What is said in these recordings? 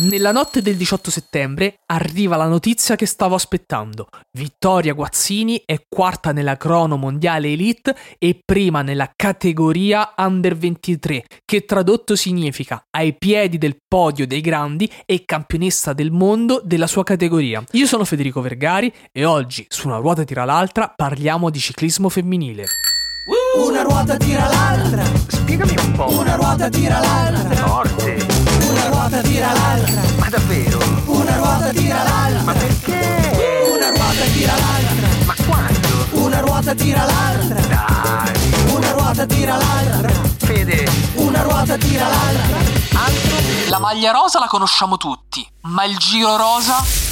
Nella notte del 18 settembre arriva la notizia che stavo aspettando. Vittoria Guazzini è quarta nella crono mondiale elite e prima nella categoria under 23, che tradotto significa ai piedi del podio dei grandi e campionessa del mondo della sua categoria. Io sono Federico Vergari e oggi su una ruota tira l'altra parliamo di ciclismo femminile. Una ruota tira l'altra. Spiegami un po'. Una ruota tira l'altra. Forte. Una ruota ruota tira l'altra. Dai. Una ruota tira l'altra. Fede. Una ruota tira l'altra. Altro? La maglia rosa la conosciamo tutti, ma il giro rosa?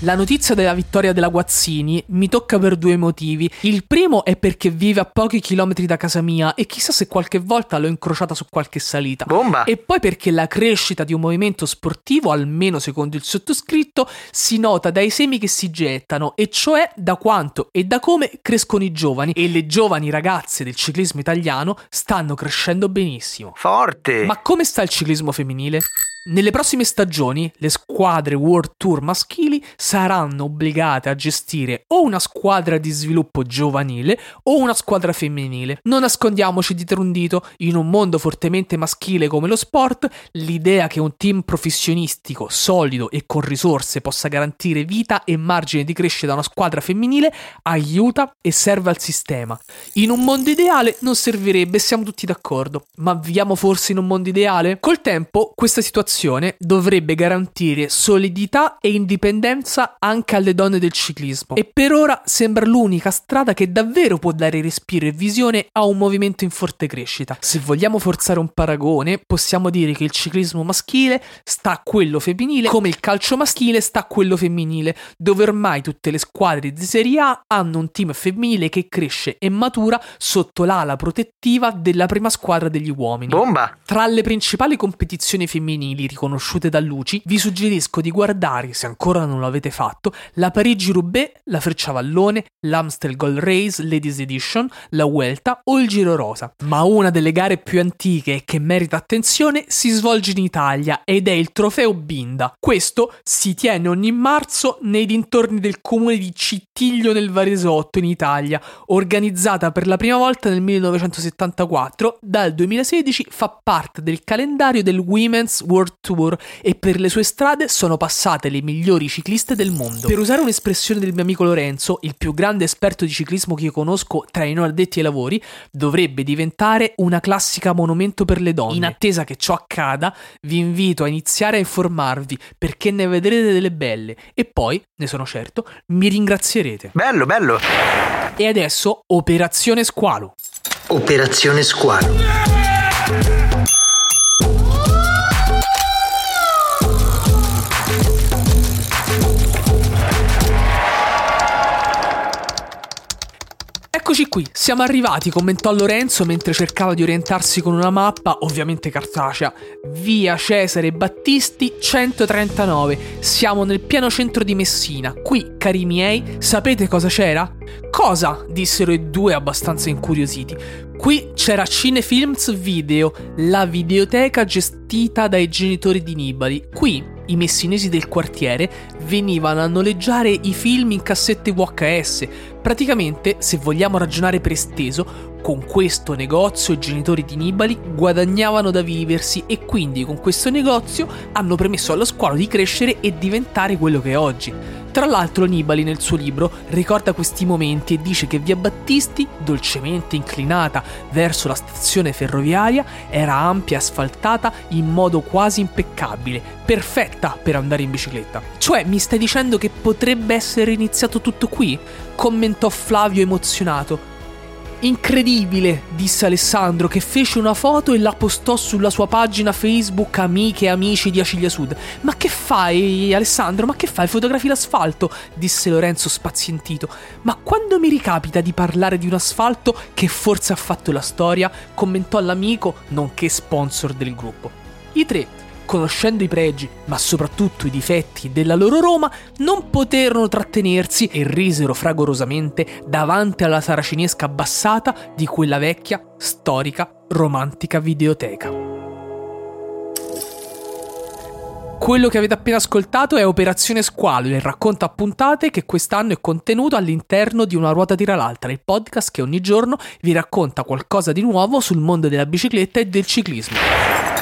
La notizia della vittoria della Guazzini mi tocca per due motivi. Il primo è perché vive a pochi chilometri da casa mia e chissà se qualche volta l'ho incrociata su qualche salita. Bomba. E poi perché la crescita di un movimento sportivo, almeno secondo il sottoscritto, si nota dai semi che si gettano, e cioè da quanto e da come crescono i giovani. E le giovani ragazze del ciclismo italiano stanno crescendo benissimo. Forte. Ma come sta il ciclismo femminile? Nelle prossime stagioni le squadre World Tour maschili saranno obbligate a gestire o una squadra di sviluppo giovanile o una squadra femminile. Non nascondiamoci dietro un dito, in un mondo fortemente maschile come lo sport, l'idea che un team professionistico solido e con risorse possa garantire vita e margine di crescita a una squadra femminile aiuta e serve al sistema. In un mondo ideale non servirebbe, siamo tutti d'accordo, ma viviamo forse in un mondo ideale? Col tempo questa situazione dovrebbe garantire solidità e indipendenza anche alle donne del ciclismo e per ora sembra l'unica strada che davvero può dare respiro e visione a un movimento in forte crescita. Se vogliamo forzare un paragone, possiamo dire che il ciclismo maschile sta a quello femminile come il calcio maschile sta a quello femminile, dove ormai tutte le squadre di Serie A hanno un team femminile che cresce e matura sotto l'ala protettiva della prima squadra degli uomini. Bomba. Tra le principali competizioni femminili riconosciute da Luci, vi suggerisco di guardare, se ancora non lo avete fatto, la Parigi-Roubaix, la Frecciavallone, l'Amstel Gold Race Ladies Edition, la Vuelta o il Giro Rosa. Ma una delle gare più antiche e che merita attenzione si svolge in Italia ed è il Trofeo Binda. Questo si tiene ogni marzo nei dintorni del comune di Cittiglio nel Varesotto in Italia, organizzata per la prima volta nel 1974, dal 2016 fa parte del calendario del Women's World Tour e per le sue strade sono passate le migliori cicliste del mondo. Per usare un'espressione del mio amico Lorenzo, il più grande esperto di ciclismo che io conosco tra i non addetti ai lavori, dovrebbe diventare una classica monumento per le donne. In attesa che ciò accada, vi invito a iniziare a informarvi perché ne vedrete delle belle e poi, ne sono certo, mi ringrazierete. Bello, bello. E adesso Operazione Squalo. Operazione Squalo. Eccoci qui, siamo arrivati, commentò Lorenzo mentre cercava di orientarsi con una mappa, ovviamente cartacea. Via Cesare Battisti 139. Siamo nel pieno centro di Messina. Qui, cari miei, sapete cosa c'era? Cosa? dissero i due abbastanza incuriositi. Qui c'era Cinefilms Video, la videoteca gestita dai genitori di Nibali. Qui i messinesi del quartiere venivano a noleggiare i film in cassette VHS. Praticamente, se vogliamo ragionare per esteso, con questo negozio i genitori di Nibali guadagnavano da viversi e quindi con questo negozio hanno permesso allo squalo di crescere e diventare quello che è oggi. Tra l'altro Nibali nel suo libro ricorda questi momenti e dice che via Battisti, dolcemente inclinata verso la stazione ferroviaria, era ampia e asfaltata in modo quasi impeccabile, perfetta per andare in bicicletta. Cioè mi stai dicendo che potrebbe essere iniziato tutto qui? commentò Flavio emozionato. Incredibile, disse Alessandro che fece una foto e la postò sulla sua pagina Facebook Amiche e Amici di Acilia Sud. Ma che fai, Alessandro? Ma che fai? Fotografi l'asfalto? disse Lorenzo spazientito. Ma quando mi ricapita di parlare di un asfalto che forse ha fatto la storia, commentò l'amico, nonché sponsor del gruppo. I tre conoscendo i pregi, ma soprattutto i difetti della loro Roma, non poterono trattenersi e risero fragorosamente davanti alla saracinesca abbassata di quella vecchia, storica, romantica videoteca. Quello che avete appena ascoltato è Operazione Squalo, il racconto a puntate che quest'anno è contenuto all'interno di Una ruota tira l'altra, il podcast che ogni giorno vi racconta qualcosa di nuovo sul mondo della bicicletta e del ciclismo.